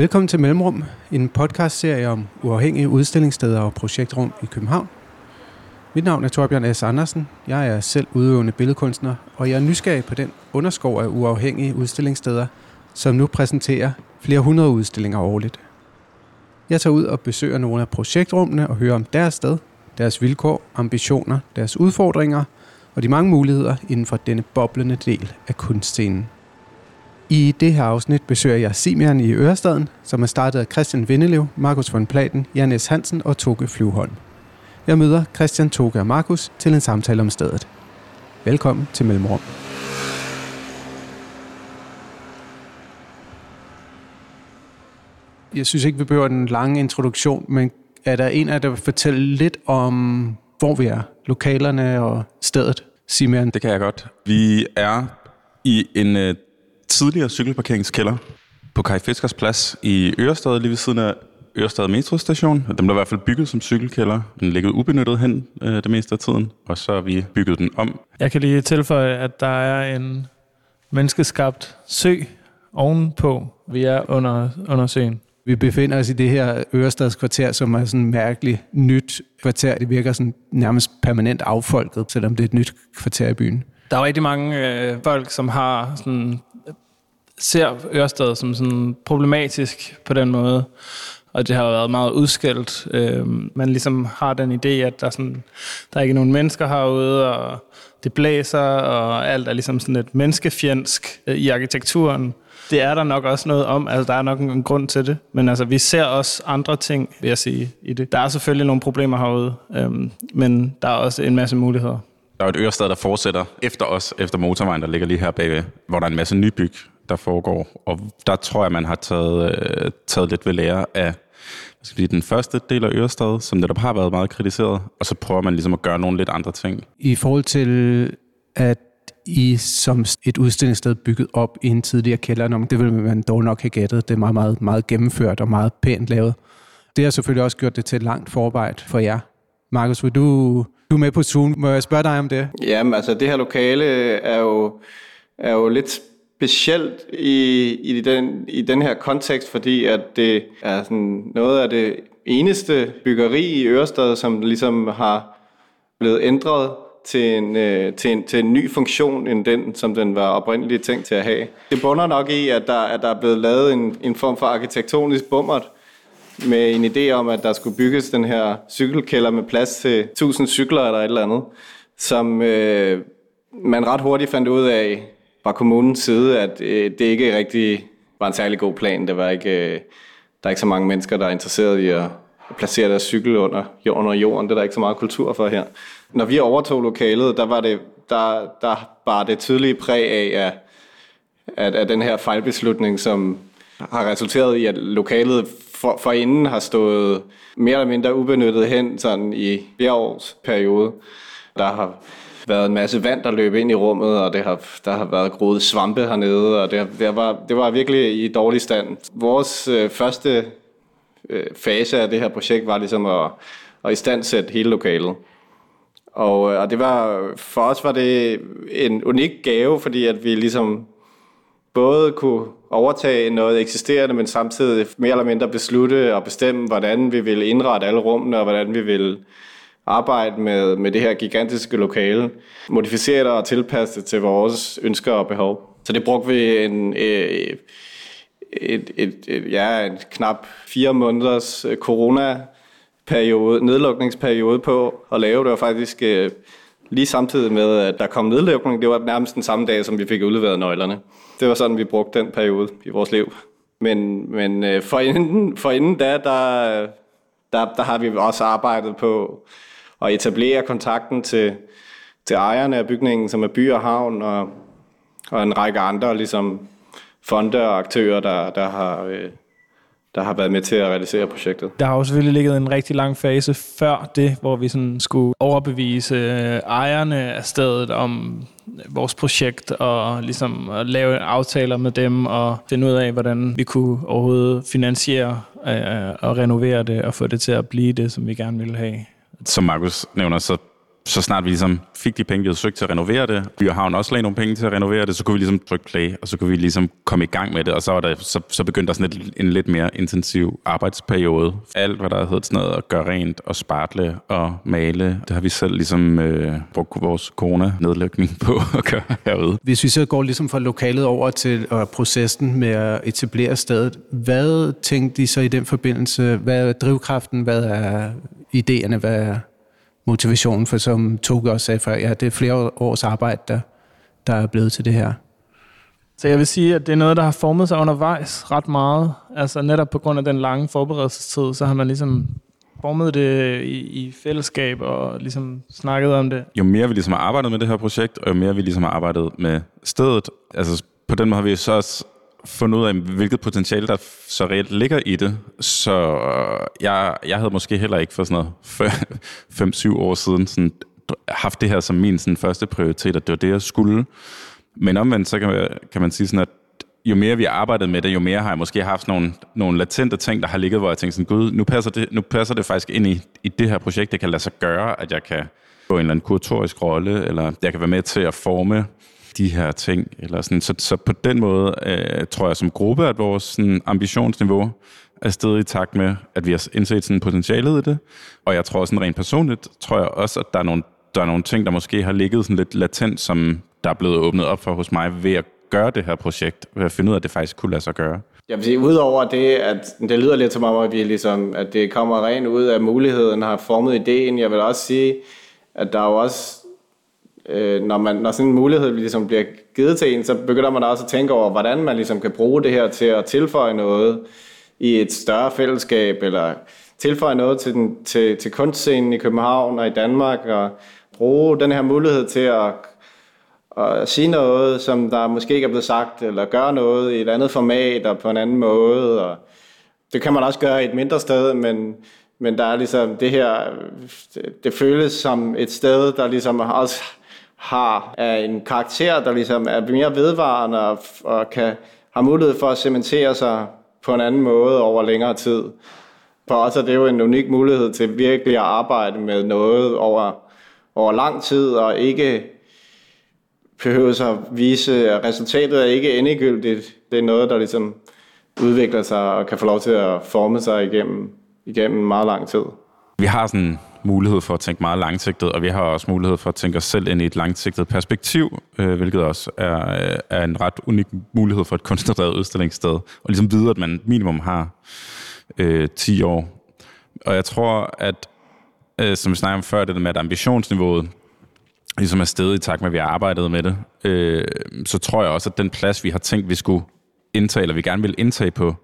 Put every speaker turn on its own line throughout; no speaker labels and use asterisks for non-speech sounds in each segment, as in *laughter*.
Velkommen til Mellemrum, en podcastserie om uafhængige udstillingssteder og projektrum i København. Mit navn er Torbjørn S. Andersen. Jeg er selv udøvende billedkunstner, og jeg er nysgerrig på den underskov af uafhængige udstillingssteder, som nu præsenterer flere hundrede udstillinger årligt. Jeg tager ud og besøger nogle af projektrummene og hører om deres sted, deres vilkår, ambitioner, deres udfordringer og de mange muligheder inden for denne boblende del af kunstscenen. I det her afsnit besøger jeg Simian i Ørestaden, som er startet af Christian Vindelev, Markus von Platen, Jan S. Hansen og Toge Flyvholm. Jeg møder Christian, Toge og Markus til en samtale om stedet. Velkommen til Mellemrum. Jeg synes ikke, vi behøver en lang introduktion, men er der en af jer, der vil fortælle lidt om, hvor vi er, lokalerne og stedet? Simian.
Det kan jeg godt. Vi er i en øh, tidligere cykelparkeringskælder på Kai Fiskers Plads i Ørestad, lige ved siden af Ørestad Metrostation. Den blev i hvert fald bygget som cykelkælder. Den ligger ubenyttet hen uh, det meste af tiden, og så har vi bygget den om.
Jeg kan lige tilføje, at der er en menneskeskabt sø ovenpå. Vi er under, under søen.
Vi befinder os i det her Ørestads kvarter, som er sådan et mærkeligt nyt kvarter. Det virker sådan nærmest permanent affolket, selvom det er et nyt kvarter i byen.
Der er rigtig mange øh, folk, som har sådan, ser Ørsted som sådan problematisk på den måde. Og det har været meget udskældt. Øh, man ligesom har den idé, at der, sådan, der er ikke nogen mennesker herude, og det blæser, og alt er ligesom sådan et menneskefjendsk øh, i arkitekturen det er der nok også noget om. Altså, der er nok en, grund til det. Men altså, vi ser også andre ting, vil jeg sige, i det. Der er selvfølgelig nogle problemer herude, øhm, men der er også en masse muligheder.
Der er et Ørsted, der fortsætter efter os, efter motorvejen, der ligger lige her bagved, hvor der er en masse nybyg, der foregår. Og der tror jeg, man har taget, øh, taget lidt ved lære af skal sige, den første del af Ørestad, som netop har været meget kritiseret, og så prøver man ligesom at gøre nogle lidt andre ting.
I forhold til, at i som et udstillingssted bygget op i en tidligere kælder. Det vil man dog nok have gættet. Det er meget, meget, meget gennemført og meget pænt lavet. Det har selvfølgelig også gjort det til et langt forarbejde for jer. Markus, vil du, du er med på Zoom. Må jeg spørge dig om det?
Jamen, altså det her lokale er jo, er jo lidt specielt i, i, den, i den her kontekst, fordi at det er sådan noget af det eneste byggeri i Ørestad, som ligesom har blevet ændret til en, øh, til, en, til en ny funktion end den, som den var oprindeligt tænkt til at have. Det bunder nok i, at der, at der er blevet lavet en, en form for arkitektonisk bummert med en idé om, at der skulle bygges den her cykelkælder med plads til 1000 cykler eller et eller andet, som øh, man ret hurtigt fandt ud af fra kommunens side, at øh, det ikke rigtig var en særlig god plan. Det var ikke, øh, der er ikke så mange mennesker, der er interesseret i at placere deres cykel under, under jorden. Det er der ikke så meget kultur for her. Når vi overtog lokalet, der var det, der, der var det tydelige præg af, at, at, at den her fejlbeslutning, som har resulteret i, at lokalet for, for inden har stået mere eller mindre ubenyttet hen sådan i flere års periode. Der har været en masse vand, der løb ind i rummet, og det har, der har været groet svampe hernede, og det, det, var, det var virkelig i dårlig stand. Vores øh, første øh, fase af det her projekt var ligesom at, at istandsætte hele lokalet. Og, øh, og det var, for os var det en unik gave, fordi at vi ligesom både kunne overtage noget eksisterende, men samtidig mere eller mindre beslutte og bestemme, hvordan vi ville indrette alle rummene, og hvordan vi ville arbejde med, med det her gigantiske lokale. Modificere det og tilpasse det til vores ønsker og behov. Så det brugte vi en, et, et, et, et, ja, en knap fire måneders øh, corona periode, nedlukningsperiode på at lave. Det var faktisk øh, lige samtidig med, at der kom nedlukning. Det var nærmest den samme dag, som vi fik udleveret nøglerne. Det var sådan, vi brugte den periode i vores liv. Men, men øh, for, inden, for inden da, der, der, der har vi også arbejdet på at etablere kontakten til, til ejerne af bygningen, som er By og Havn, og, og en række andre ligesom fonde og aktører, der, der har øh, der har været med til at realisere projektet.
Der har jo selvfølgelig ligget en rigtig lang fase før det, hvor vi sådan skulle overbevise øh, ejerne af stedet om vores projekt og ligesom at lave aftaler med dem og finde ud af, hvordan vi kunne overhovedet finansiere øh, og renovere det og få det til at blive det, som vi gerne ville have.
Som Markus nævner, så så snart vi ligesom fik de penge, vi havde søgt til at renovere det, By og Havn også lagde nogle penge til at renovere det, så kunne vi ligesom trykke play, og så kunne vi ligesom komme i gang med det, og så, var der, så, så begyndte der sådan et, en lidt mere intensiv arbejdsperiode. Alt, hvad der hedder sådan noget, at gøre rent og spartle og male, det har vi selv ligesom øh, brugt vores corona-nedlykning på *laughs* at gøre herude.
Hvis vi så går ligesom fra lokalet over til og processen med at etablere stedet, hvad tænkte I så i den forbindelse? Hvad er drivkraften? Hvad er idéerne? Hvad er motivationen, for som Toge også sagde før, ja, det er flere års arbejde, der, der er blevet til det her.
Så jeg vil sige, at det er noget, der har formet sig undervejs ret meget. Altså netop på grund af den lange forberedelsestid, så har man ligesom formet det i, i fællesskab og ligesom snakket om det.
Jo mere vi ligesom har arbejdet med det her projekt, og jo mere vi ligesom har arbejdet med stedet, altså på den måde har vi så også fundet ud af, hvilket potentiale der så reelt ligger i det. Så øh, jeg, jeg havde måske heller ikke for sådan noget *laughs* 5-7 år siden sådan, haft det her som min sådan, første prioritet, at det var det, jeg skulle. Men omvendt, så kan man, kan man sige sådan, at jo mere vi har arbejdet med det, jo mere har jeg måske haft nogle, nogle latente ting, der har ligget, hvor jeg tænkte sådan, gud, nu passer det, nu passer det faktisk ind i, i det her projekt, det kan lade sig gøre, at jeg kan få en eller anden kuratorisk rolle, eller jeg kan være med til at forme de her ting. Eller sådan. Så, så på den måde øh, tror jeg som gruppe, at vores sådan, ambitionsniveau er stedet i takt med, at vi har indset sådan potentialet i det. Og jeg tror sådan rent personligt, tror jeg også, at der er nogle, der er nogle ting, der måske har ligget sådan lidt latent, som der er blevet åbnet op for hos mig ved at gøre det her projekt, ved at finde ud af, at det faktisk kunne lade sig gøre.
Jeg vil sige, udover det, at det lyder lidt som om, at, vi ligesom, at det kommer rent ud af muligheden, har formet ideen. Jeg vil også sige, at der er jo også øh, når, man, når sådan en mulighed ligesom bliver givet til en, så begynder man også at tænke over, hvordan man ligesom kan bruge det her til at tilføje noget i et større fællesskab, eller tilføje noget til, den, til, til kunstscenen i København og i Danmark, og bruge den her mulighed til at, at sige noget, som der måske ikke er blevet sagt, eller gøre noget i et andet format og på en anden måde. Og det kan man også gøre i et mindre sted, men, men der er ligesom det her, det, det føles som et sted, der ligesom også har er en karakter, der ligesom er mere vedvarende og, og kan, har mulighed for at cementere sig på en anden måde over længere tid. For os er det jo en unik mulighed til virkelig at arbejde med noget over, over lang tid, og ikke behøver at vise, at resultatet er ikke endegyldigt. Det er noget, der ligesom udvikler sig og kan få lov til at forme sig igennem, igennem meget lang tid.
Vi har sådan mulighed for at tænke meget langsigtet, og vi har også mulighed for at tænke os selv ind i et langsigtet perspektiv, øh, hvilket også er, øh, er en ret unik mulighed for et kunstnerdrevet udstillingssted. Og ligesom vide, at man minimum har øh, 10 år. Og jeg tror, at øh, som vi snakkede om før, det der med, at ambitionsniveauet ligesom er stedet i takt med, at vi har arbejdet med det, øh, så tror jeg også, at den plads, vi har tænkt, vi skulle indtage, eller vi gerne vil indtage på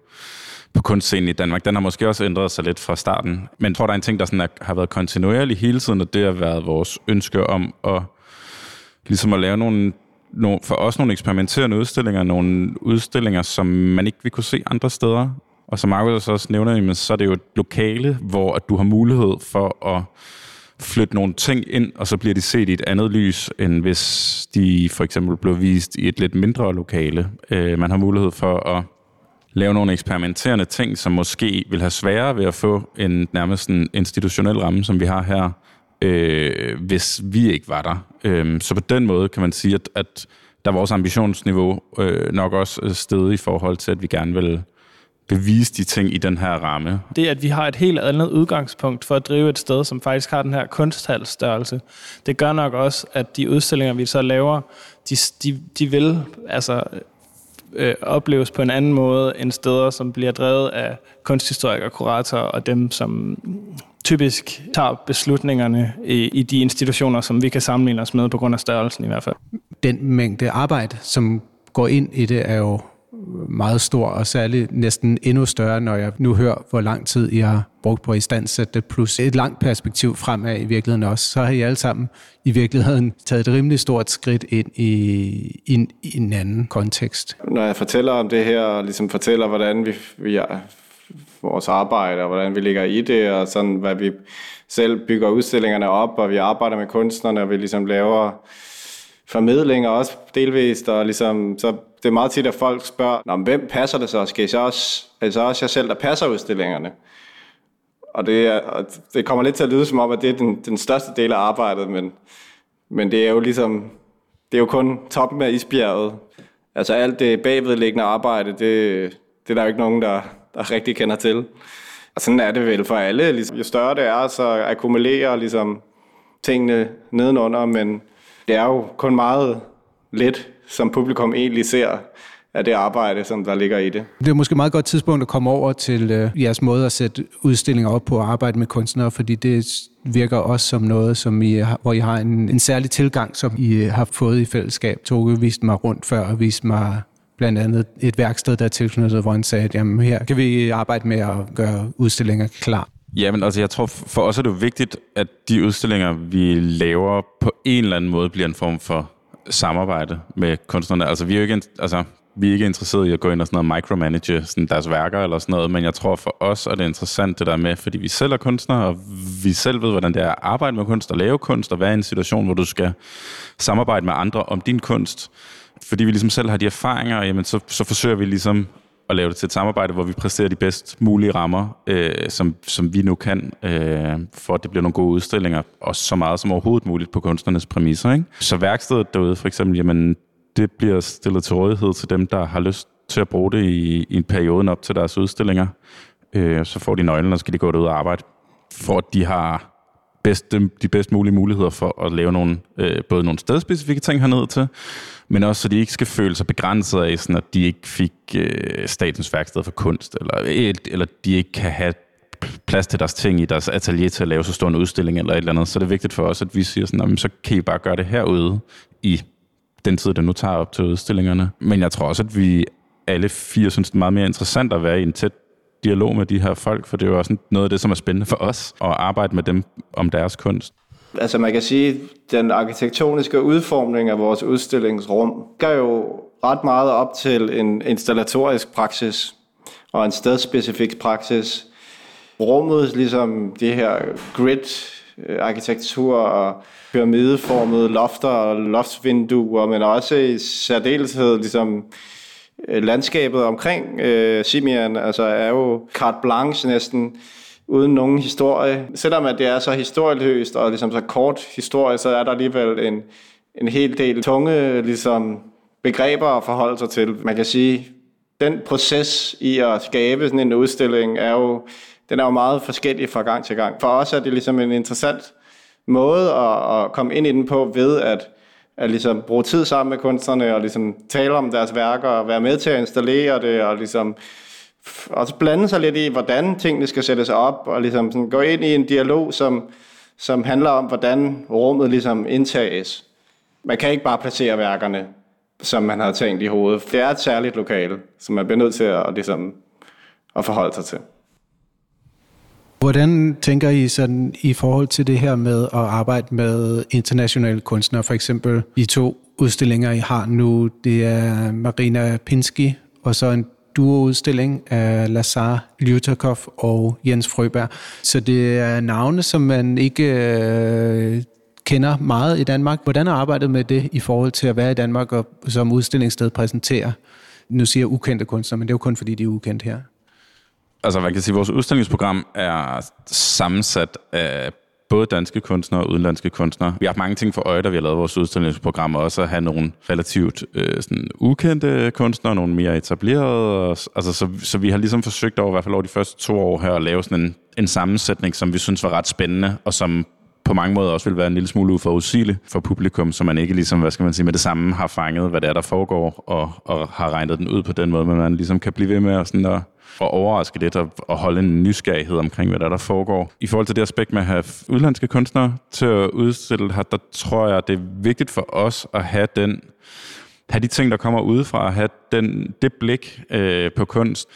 på kunstscenen i Danmark, den har måske også ændret sig lidt fra starten. Men jeg tror, der er en ting, der sådan er, har været kontinuerlig hele tiden, og det har været vores ønske om at, ligesom at lave nogle, nogle, for os nogle eksperimenterende udstillinger, nogle udstillinger, som man ikke vil kunne se andre steder. Og som Markus også nævner, så er det jo et lokale, hvor at du har mulighed for at flytte nogle ting ind, og så bliver de set i et andet lys, end hvis de for eksempel blev vist i et lidt mindre lokale. Øh, man har mulighed for at lave nogle eksperimenterende ting, som måske vil have sværere ved at få en nærmest en institutionel ramme, som vi har her, øh, hvis vi ikke var der. Øh, så på den måde kan man sige, at, at der er vores ambitionsniveau øh, nok også øh, stedet i forhold til, at vi gerne vil bevise de ting i den her ramme.
Det, at vi har et helt andet udgangspunkt for at drive et sted, som faktisk har den her kunsthalsstørrelse, det gør nok også, at de udstillinger, vi så laver, de, de, de vil altså øh, opleves på en anden måde end steder, som bliver drevet af kunsthistorikere, kuratorer og dem, som typisk tager beslutningerne i, i de institutioner, som vi kan sammenligne os med på grund af størrelsen i hvert fald.
Den mængde arbejde, som går ind i det, er jo meget stor, og særligt næsten endnu større, når jeg nu hører, hvor lang tid I har brugt på at istandsætte det, plus et langt perspektiv fremad i virkeligheden også. Så har I alle sammen i virkeligheden taget et rimelig stort skridt ind i, en i en anden kontekst.
Når jeg fortæller om det her, og ligesom fortæller, hvordan vi, vi er, vores arbejde, og hvordan vi ligger i det, og sådan, hvad vi selv bygger udstillingerne op, og vi arbejder med kunstnerne, og vi ligesom laver formidlinger også delvist, og ligesom, så det er meget tit, at folk spørger, Nå, hvem passer det så? Skal I så også, er det så også jeg selv, der passer udstillingerne? og det, er, og det kommer lidt til at lyde som om, at det er den, den største del af arbejdet, men, men det er jo ligesom, det er jo kun toppen af isbjerget. Altså alt det bagvedliggende arbejde, det, det er der jo ikke nogen, der, der rigtig kender til. Og sådan er det vel for alle. Ligesom, jo større det er, så akkumulerer ligesom tingene nedenunder, men det er jo kun meget lidt som publikum egentlig ser af det arbejde, som der ligger i det.
Det er måske et meget godt tidspunkt at komme over til øh, jeres måde at sætte udstillinger op på at arbejde med kunstnere, fordi det virker også som noget, som I, hvor I har en, en særlig tilgang, som I har fået i fællesskab. Toge viste mig rundt før og viste mig blandt andet et værksted, der er tilknyttet, hvor han sagde, at jamen, her kan vi arbejde med at gøre udstillinger klar.
Ja, men altså, jeg tror, for os er det jo vigtigt, at de udstillinger, vi laver, på en eller anden måde bliver en form for samarbejde med kunstnerne. Altså, vi er jo ikke, altså, vi er ikke interesseret i at gå ind og sådan noget micromanage sådan deres værker eller sådan noget, men jeg tror for os er det interessant det der med, fordi vi selv er kunstnere, og vi selv ved, hvordan det er at arbejde med kunst og lave kunst, og være i en situation, hvor du skal samarbejde med andre om din kunst. Fordi vi ligesom selv har de erfaringer, jamen så, så forsøger vi ligesom at lave det til et samarbejde, hvor vi præsterer de bedst mulige rammer, øh, som, som vi nu kan, øh, for at det bliver nogle gode udstillinger, og så meget som overhovedet muligt på kunstnernes præmisser. Ikke? Så værkstedet derude for eksempel, jamen det bliver stillet til rådighed til dem, der har lyst til at bruge det i, i en periode op til deres udstillinger. Øh, så får de nøglen, og så skal de gå ud og arbejde, for at de har bedste, de, de bedst mulige muligheder for at lave nogle, øh, både nogle stedspecifikke ting hernede til, men også så de ikke skal føle sig begrænset af, sådan, at de ikke fik øh, statens værksted for kunst, eller, øh, eller de ikke kan have plads til deres ting i deres atelier til at lave så stor en udstilling eller et eller andet. Så det er vigtigt for os, at vi siger sådan, så kan I bare gøre det herude i den tid, det nu tager op til udstillingerne. Men jeg tror også, at vi alle fire synes, det er meget mere interessant at være i en tæt dialog med de her folk, for det er jo også noget af det, som er spændende for os, at arbejde med dem om deres kunst.
Altså man kan sige, den arkitektoniske udformning af vores udstillingsrum gør jo ret meget op til en installatorisk praksis og en stedspecifik praksis. Rummet, ligesom det her grid øh, arkitektur og pyramideformede lofter og loftsvinduer, men også i særdeleshed ligesom Øh, landskabet omkring øh, Simian, altså er jo carte blanche næsten, uden nogen historie. Selvom at det er så historieløst og ligesom så kort historie, så er der alligevel en, en hel del tunge ligesom, begreber at forholde sig til. Man kan sige, den proces i at skabe sådan en udstilling er jo, den er jo meget forskellig fra gang til gang. For os er det ligesom en interessant måde at, at komme ind i den på ved at, at ligesom bruge tid sammen med kunstnerne og ligesom tale om deres værker og være med til at installere det og ligesom også blande sig lidt i, hvordan tingene skal sættes op og ligesom sådan gå ind i en dialog, som, som handler om, hvordan rummet ligesom indtages. Man kan ikke bare placere værkerne, som man har tænkt i hovedet. Det er et særligt lokale, som man bliver nødt til at, ligesom, at forholde sig til.
Hvordan tænker I sådan i forhold til det her med at arbejde med internationale kunstnere? For eksempel de to udstillinger, I har nu, det er Marina Pinsky, og så en duoudstilling af Lazar Lyutakov og Jens Frøberg. Så det er navne, som man ikke øh, kender meget i Danmark. Hvordan er arbejdet med det i forhold til at være i Danmark og som udstillingssted præsentere? Nu siger jeg ukendte kunstnere, men det er jo kun fordi, de er ukendte her.
Altså, man kan sige, at vores udstillingsprogram er sammensat af både danske kunstnere og udenlandske kunstnere. Vi har haft mange ting for øje, da vi har lavet vores udstillingsprogram, og også at have nogle relativt øh, sådan, ukendte kunstnere, nogle mere etablerede. Og, altså, så, så vi har ligesom forsøgt over, i hvert fald over de første to år her, at lave sådan en, en sammensætning, som vi synes var ret spændende, og som på mange måder også vil være en lille smule uforudsigelig for publikum, så man ikke ligesom, hvad skal man sige, med det samme har fanget, hvad det er, der foregår, og, og har regnet den ud på den måde, men man ligesom kan blive ved med at, sådan at, at overraske lidt og, og holde en nysgerrighed omkring, hvad der, der foregår. I forhold til det aspekt med at have udlandske kunstnere til at udstille her, der tror jeg, det er vigtigt for os at have den have de ting, der kommer udefra, have den, det blik øh, på kunst.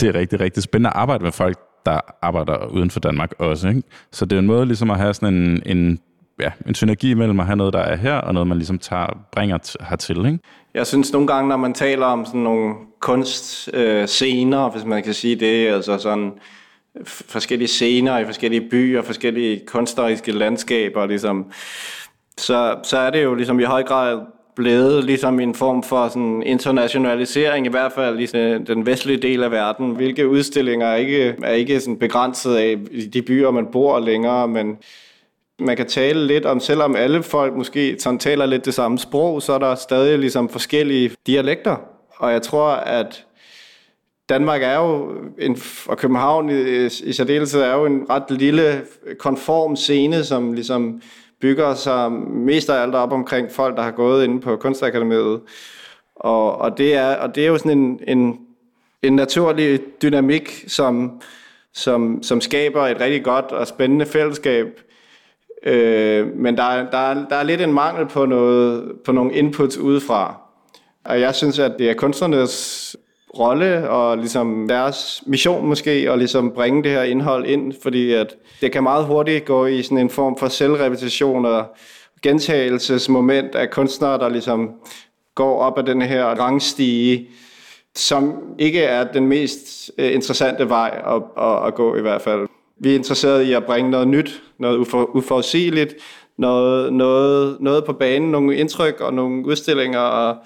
Det er rigtig, rigtig spændende at arbejde med folk, der arbejder uden for Danmark også. Ikke? Så det er en måde ligesom at have sådan en, en, ja, en synergi mellem at have noget, der er her, og noget, man ligesom tager, bringer hertil. Ikke?
Jeg synes nogle gange, når man taler om sådan nogle kunstscener, øh, hvis man kan sige det, altså sådan forskellige scener i forskellige byer, forskellige kunstneriske landskaber, ligesom, så, så er det jo ligesom i høj grad blevet ligesom en form for sådan internationalisering, i hvert fald i den vestlige del af verden. Hvilke udstillinger er ikke, er ikke sådan begrænset af de byer, man bor længere, men man kan tale lidt om, selvom alle folk måske sådan taler lidt det samme sprog, så er der stadig ligesom forskellige dialekter. Og jeg tror, at Danmark er jo, en, og København i, i særdeleshed er jo en ret lille konform scene, som ligesom bygger sig mest af alt op omkring folk, der har gået inde på Kunstakademiet. Og, og, det, er, og det er jo sådan en, en, en naturlig dynamik, som, som, som skaber et rigtig godt og spændende fællesskab. Øh, men der der, der er lidt en mangel på, noget, på nogle inputs udefra. Og jeg synes, at det er kunstnernes rolle og ligesom deres mission måske at ligesom bringe det her indhold ind, fordi at det kan meget hurtigt gå i sådan en form for selvrepetition og gentagelsesmoment af kunstnere, der ligesom går op ad den her rangstige, som ikke er den mest øh, interessante vej at, at, at gå i hvert fald. Vi er interesserede i at bringe noget nyt, noget uforudsigeligt, noget, noget, noget på banen, nogle indtryk og nogle udstillinger og,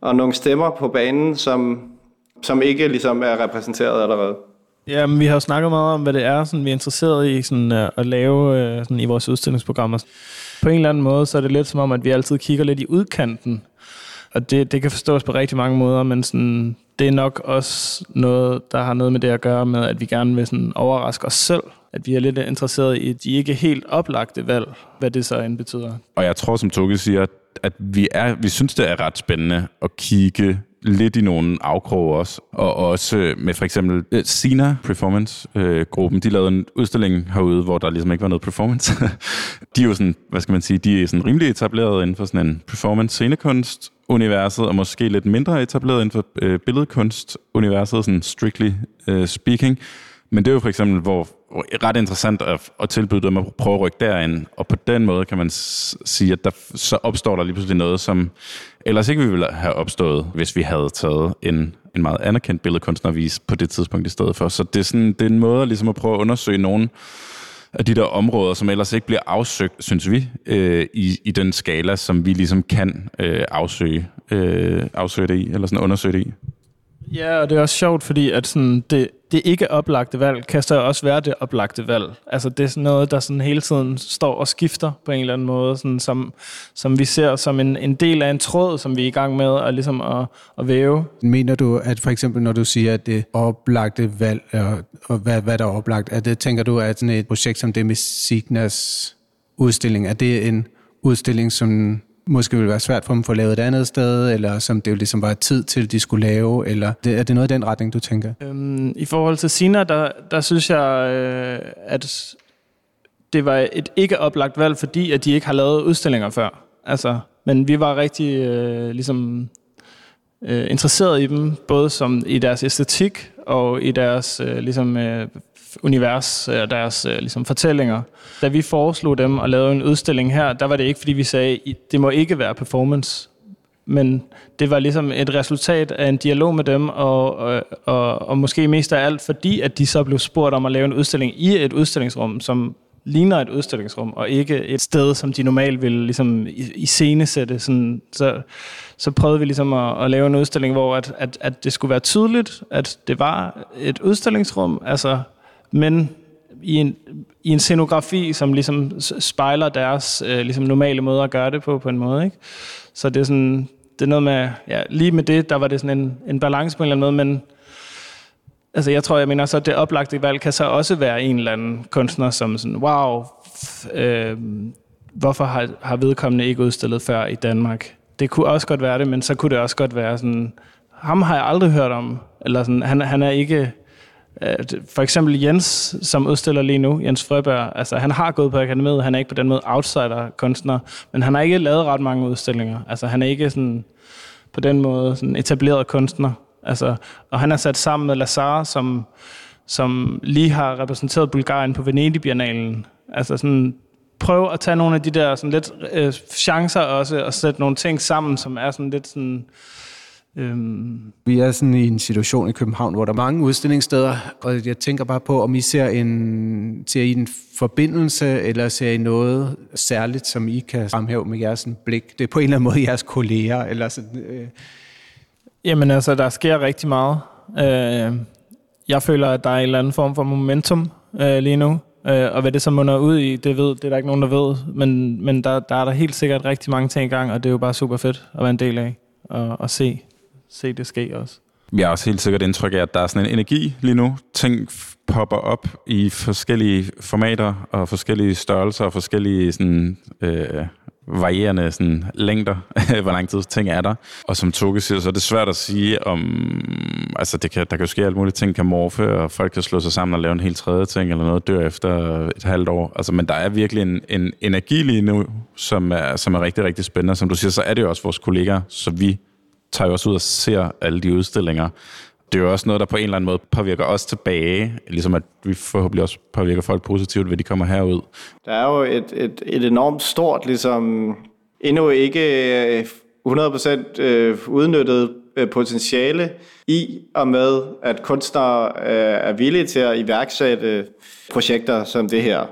og nogle stemmer på banen, som, som ikke ligesom er repræsenteret allerede.
Ja, men vi har jo snakket meget om, hvad det er, sådan, vi er interesseret i sådan, øh, at lave øh, sådan, i vores udstillingsprogrammer. På en eller anden måde, så er det lidt som om, at vi altid kigger lidt i udkanten. Og det, det kan forstås på rigtig mange måder, men sådan, det er nok også noget, der har noget med det at gøre med, at vi gerne vil sådan, overraske os selv. At vi er lidt interesseret i de ikke helt oplagte valg, hvad det så end betyder.
Og jeg tror, som Toge siger, at vi, er, vi synes, det er ret spændende at kigge lidt i nogle afkroge også, og også øh, med for eksempel uh, Sina Performance-gruppen, øh, uh, de lavede en udstilling herude, hvor der ligesom ikke var noget performance. *laughs* de er jo sådan, hvad skal man sige, de er sådan rimelig etableret inden for sådan en performance scenekunst universet, og måske lidt mindre etableret inden for uh, billedkunst-universet, sådan strictly uh, speaking. Men det er jo for eksempel, hvor ret interessant at, at tilbyde dem at prøve at rykke derind, og på den måde kan man sige, at der, så opstår der lige pludselig noget, som ellers ikke ville have opstået, hvis vi havde taget en, en meget anerkendt billedkunstnervis på det tidspunkt i stedet for. Så det er, sådan, det er en måde ligesom at prøve at undersøge nogle af de der områder, som ellers ikke bliver afsøgt, synes vi, øh, i, i den skala, som vi ligesom kan øh, afsøge, øh, afsøge det i, eller sådan undersøge det i.
Ja, og det er også sjovt, fordi at sådan, det, det ikke oplagte valg kan så også være det oplagte valg. Altså det er sådan noget, der sådan hele tiden står og skifter på en eller anden måde, sådan som, som vi ser som en, en del af en tråd, som vi er i gang med at, ligesom at, at væve.
Mener du, at for eksempel når du siger, at det oplagte valg, og, og hvad, hvad der er oplagt, at det, tænker du, at sådan et projekt som det med Signas udstilling, er det en udstilling, som måske ville være svært for dem at få lavet et andet sted, eller som det jo ligesom var tid til, de skulle lave, eller det, er det noget i den retning, du tænker?
Øhm, I forhold til Sina, der, der synes jeg, øh, at det var et ikke oplagt valg, fordi at de ikke har lavet udstillinger før. Altså, men vi var rigtig øh, ligesom øh, interesseret i dem, både som i deres æstetik og i deres øh, ligesom, øh, univers øh, og deres øh, ligesom, fortællinger. Da vi foreslog dem at lave en udstilling her, der var det ikke, fordi vi sagde, det må ikke være performance. Men det var ligesom et resultat af en dialog med dem, og, og, og, og måske mest af alt, fordi at de så blev spurgt om at lave en udstilling i et udstillingsrum, som ligner et udstillingsrum, og ikke et sted, som de normalt ville ligesom iscenesætte. Sådan, så, så prøvede vi ligesom at, at lave en udstilling, hvor at, at, at det skulle være tydeligt, at det var et udstillingsrum, altså men i en, i en scenografi, som ligesom spejler deres øh, ligesom normale måde at gøre det på, på en måde. Ikke? Så det er sådan, det er noget med, ja, lige med det, der var det sådan en, en balance på en eller anden måde, men altså jeg tror, jeg mener så, at det oplagte valg kan så også være en eller anden kunstner, som sådan, wow, øh, hvorfor har, har vedkommende ikke udstillet før i Danmark? Det kunne også godt være det, men så kunne det også godt være sådan, ham har jeg aldrig hørt om, eller sådan, han, han er ikke Øh, for eksempel Jens, som udstiller lige nu, Jens Frøberg, altså han har gået på akademiet, han er ikke på den måde outsider-kunstner, men han har ikke lavet ret mange udstillinger. Altså han er ikke sådan, på den måde sådan etableret kunstner. Altså, og han er sat sammen med Lazar, som, som lige har repræsenteret Bulgarien på Venedig-biennalen. Altså sådan, prøv at tage nogle af de der sådan lidt øh, chancer også, og sætte nogle ting sammen, som er sådan lidt sådan
Øhm. Vi er sådan i en situation i København, hvor der er mange udstillingssteder, og jeg tænker bare på, om I ser, en, ser I en forbindelse, eller ser I noget særligt, som I kan fremhæve med jeres blik? Det er på en eller anden måde jeres kolleger, eller sådan... Øh.
Jamen altså, der sker rigtig meget. Øh, jeg føler, at der er en eller anden form for momentum øh, lige nu. Øh, og hvad det så munder ud i, det ved det er der ikke nogen, der ved. Men, men der, der er der helt sikkert rigtig mange ting i gang, og det er jo bare super fedt at være en del af og, og se, se det ske også.
Jeg har også helt sikkert indtryk af, at der er sådan en energi lige nu. Ting popper op i forskellige formater og forskellige størrelser og forskellige sådan, øh, varierende sådan, længder, *laughs* hvor lang tid ting er der. Og som Toge siger, så er det svært at sige om... Altså, det kan, der kan jo ske alt muligt. Ting kan morfe, og folk kan slå sig sammen og lave en helt tredje ting, eller noget dør efter et halvt år. Altså, men der er virkelig en, en energi lige nu, som er, som er rigtig, rigtig spændende. Som du siger, så er det jo også vores kolleger, så vi tager jo også ud og ser alle de udstillinger. Det er jo også noget, der på en eller anden måde påvirker os tilbage, ligesom at vi forhåbentlig også påvirker folk positivt, ved de kommer herud.
Der er jo et, et, et enormt stort, ligesom endnu ikke øh, 100% øh, udnyttet øh, potentiale i og med, at kunstnere er villige til at iværksætte projekter som det her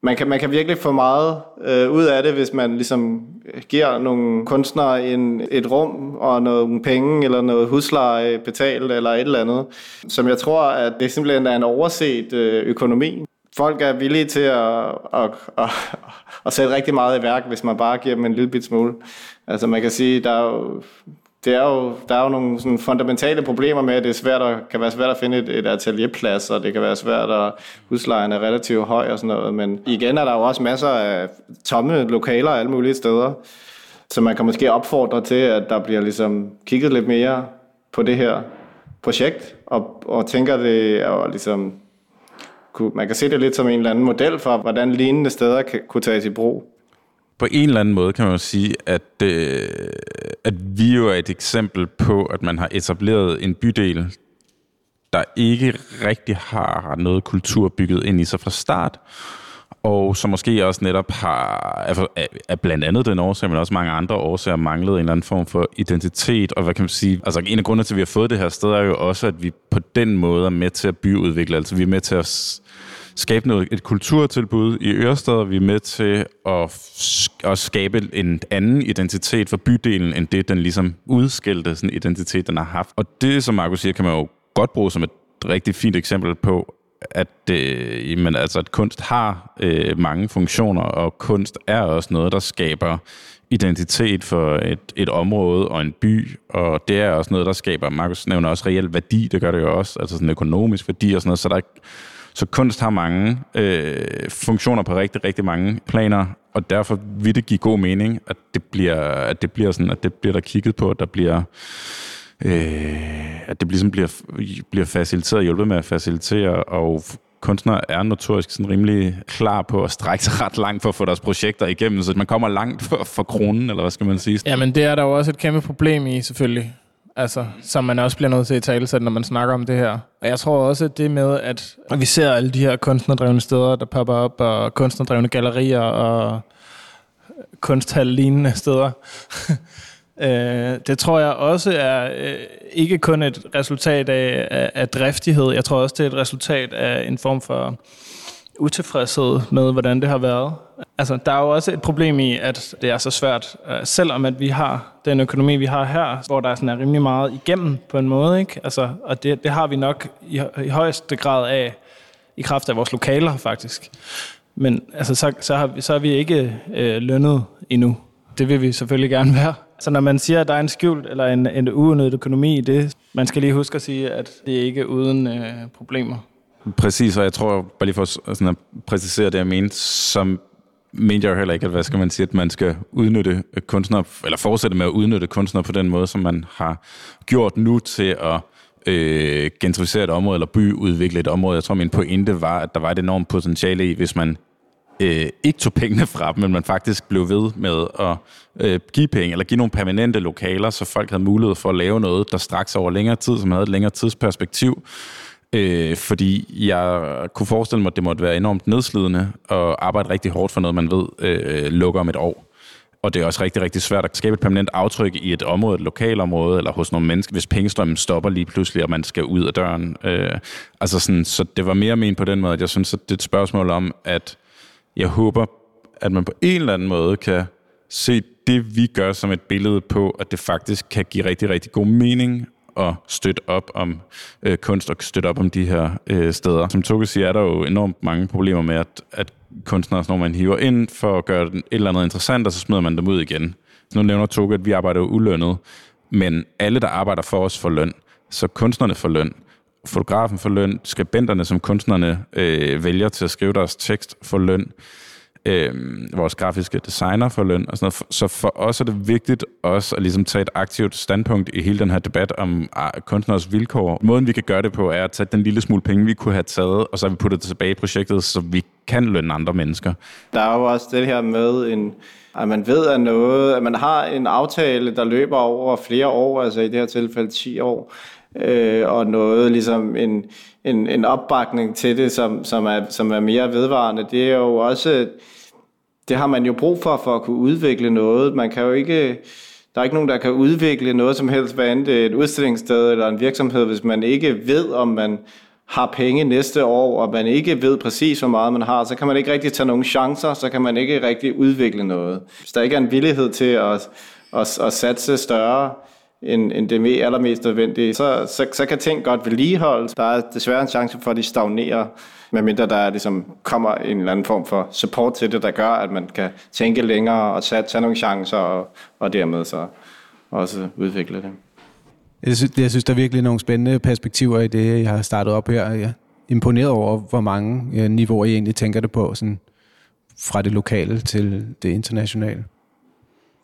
man kan, man kan virkelig få meget øh, ud af det, hvis man ligesom giver nogle kunstnere en, et rum og nogle penge eller noget husleje betalt eller et eller andet, som jeg tror, at det simpelthen er en overset øh, økonomi. Folk er villige til at, at, at, at sætte rigtig meget i værk, hvis man bare giver dem en lille bit smule. Altså man kan sige, der er jo det er jo, der er jo nogle sådan fundamentale problemer med, at det er svært at, kan være svært at finde et, et atelierplads, og det kan være svært at huslejen er relativt høj og sådan noget. Men igen er der jo også masser af tomme lokaler alle mulige steder. Så man kan måske opfordre til, at der bliver ligesom kigget lidt mere på det her projekt, og, og tænker det, og ligesom, man kan se det lidt som en eller anden model for, hvordan lignende steder kan, kunne tages i brug
på en eller anden måde kan man jo sige, at, øh, at vi jo er et eksempel på, at man har etableret en bydel, der ikke rigtig har noget kultur bygget ind i sig fra start, og som måske også netop har, altså, af blandt andet den årsag, men også mange andre årsager, manglet en eller anden form for identitet, og hvad kan man sige, altså en af grundene til, at vi har fået det her sted, er jo også, at vi på den måde er med til at byudvikle, altså vi er med til at skabe noget, et kulturtilbud i Ørestad. Vi er med til at, at skabe en anden identitet for bydelen, end det, den ligesom udskilte sådan identitet, den har haft. Og det, som Markus siger, kan man jo godt bruge som et rigtig fint eksempel på, at, øh, jamen, altså, at kunst har øh, mange funktioner, og kunst er også noget, der skaber identitet for et, et område og en by, og det er også noget, der skaber, Markus nævner også reelt værdi, det gør det jo også, altså sådan økonomisk værdi og sådan noget, så der så kunst har mange øh, funktioner på rigtig, rigtig mange planer, og derfor vil det give god mening, at det bliver, at det bliver sådan, at det bliver der kigget på, at der bliver øh, at det ligesom bliver, bliver faciliteret, hjulpet med at facilitere, og kunstnere er notorisk sådan rimelig klar på at strække sig ret langt for at få deres projekter igennem, så man kommer langt for, for kronen, eller hvad skal man sige?
Ja, men det er der jo også et kæmpe problem i, selvfølgelig altså, som man også bliver nødt til at tale sig, når man snakker om det her. Og jeg tror også, at det med, at vi ser alle de her kunstnerdrevne steder, der popper op, og kunstnerdrevne gallerier og kunsthal-lignende steder, *laughs* øh, det tror jeg også er øh, ikke kun et resultat af, af, af driftighed. Jeg tror også, det er et resultat af en form for utilfredshed med, hvordan det har været. Altså, der er jo også et problem i, at det er så svært, øh, selvom at vi har den økonomi, vi har her, hvor der sådan er rimelig meget igennem på en måde, ikke? Altså, og det, det har vi nok i, i højeste grad af, i kraft af vores lokaler, faktisk. Men altså, så, så, har vi, så er vi ikke øh, lønnet endnu. Det vil vi selvfølgelig gerne være. Så når man siger, at der er en skjult eller en, en uunødet økonomi i det, man skal lige huske at sige, at det er ikke uden øh, problemer.
Præcis, og jeg tror, bare lige for sådan at præcisere det, jeg mente, som mente jeg heller ikke, at, hvad skal man sige, at man skal udnytte øh, kunstnere, eller fortsætte med at udnytte kunstnere på den måde, som man har gjort nu til at øh, gentrificere et område, eller byudvikle et område. Jeg tror, min pointe var, at der var et enormt potentiale i, hvis man øh, ikke tog pengene fra dem, men man faktisk blev ved med at øh, give penge, eller give nogle permanente lokaler, så folk havde mulighed for at lave noget, der straks over længere tid, som havde et længere tidsperspektiv, Øh, fordi jeg kunne forestille mig, at det måtte være enormt nedslidende at arbejde rigtig hårdt for noget, man ved øh, lukker om et år. Og det er også rigtig, rigtig svært at skabe et permanent aftryk i et område, et lokalområde, eller hos nogle mennesker, hvis pengestrømmen stopper lige pludselig, og man skal ud af døren. Øh, altså sådan, så det var mere men på den måde, at jeg synes, at det er et spørgsmål om, at jeg håber, at man på en eller anden måde kan se det, vi gør som et billede på, at det faktisk kan give rigtig, rigtig god mening at støtte op om øh, kunst og støtte op om de her øh, steder. Som Toge siger, er der jo enormt mange problemer med, at, at kunstnere, når man hiver ind for at gøre et eller andet interessant, og så smider man dem ud igen. Nu nævner Toge, at vi arbejder jo ulønnet, men alle, der arbejder for os, får løn. Så kunstnerne får løn, fotografen får løn, skribenterne, som kunstnerne øh, vælger til at skrive deres tekst, får løn øh, vores grafiske designer for løn og sådan noget. Så for os er det vigtigt også at ligesom tage et aktivt standpunkt i hele den her debat om ah, kunstners vilkår. Måden vi kan gøre det på er at tage den lille smule penge, vi kunne have taget, og så har vi puttet det tilbage i projektet, så vi kan lønne andre mennesker.
Der er jo også det her med en at man ved at noget, at man har en aftale, der løber over flere år, altså i det her tilfælde 10 år, øh, og noget ligesom en, en, en opbakning til det, som, som, er, som er mere vedvarende. Det er jo også det har man jo brug for, for at kunne udvikle noget. Man kan jo ikke, der er ikke nogen, der kan udvikle noget som helst, hvad end det er et udstillingssted eller en virksomhed, hvis man ikke ved, om man har penge næste år, og man ikke ved præcis, hvor meget man har, så kan man ikke rigtig tage nogen chancer, så kan man ikke rigtig udvikle noget. Hvis der ikke er en villighed til at, at, at satse større, end, end det allermest nødvendige, så, så, så kan ting godt vedligeholdes. Der er desværre en chance for, at de stagnerer medmindre der ligesom kommer en eller anden form for support til det, der gør, at man kan tænke længere og tage, tage nogle chancer, og, og dermed så også udvikle det.
Jeg synes, jeg synes, der er virkelig nogle spændende perspektiver i det, jeg har startet op her. Jeg er imponeret over, hvor mange niveauer I egentlig tænker det på, sådan fra det lokale til det internationale.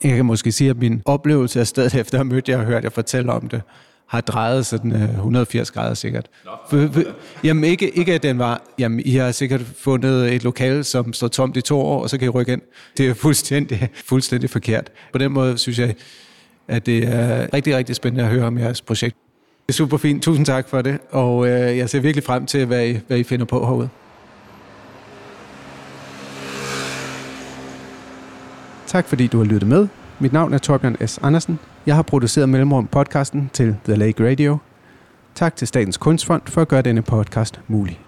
Jeg kan måske sige, at min oplevelse af stedet, *laughs* efter at have mødt jer og hørt jer fortælle om det, har drejet sådan 180 øh, grader sikkert. For, for, jamen ikke, ikke at den var, jamen I har sikkert fundet et lokale, som står tomt i to år, og så kan I rykke ind. Det er fuldstændig, *laughs* fuldstændig forkert. På den måde synes jeg, at det er rigtig, rigtig spændende at høre om jeres projekt. Det er super fint. Tusind tak for det, og øh, jeg ser virkelig frem til, hvad I, hvad I finder på herude. Tak fordi du har lyttet med. Mit navn er Torbjørn S. Andersen. Jeg har produceret Mellemrum podcasten til The Lake Radio. Tak til Statens Kunstfond for at gøre denne podcast mulig.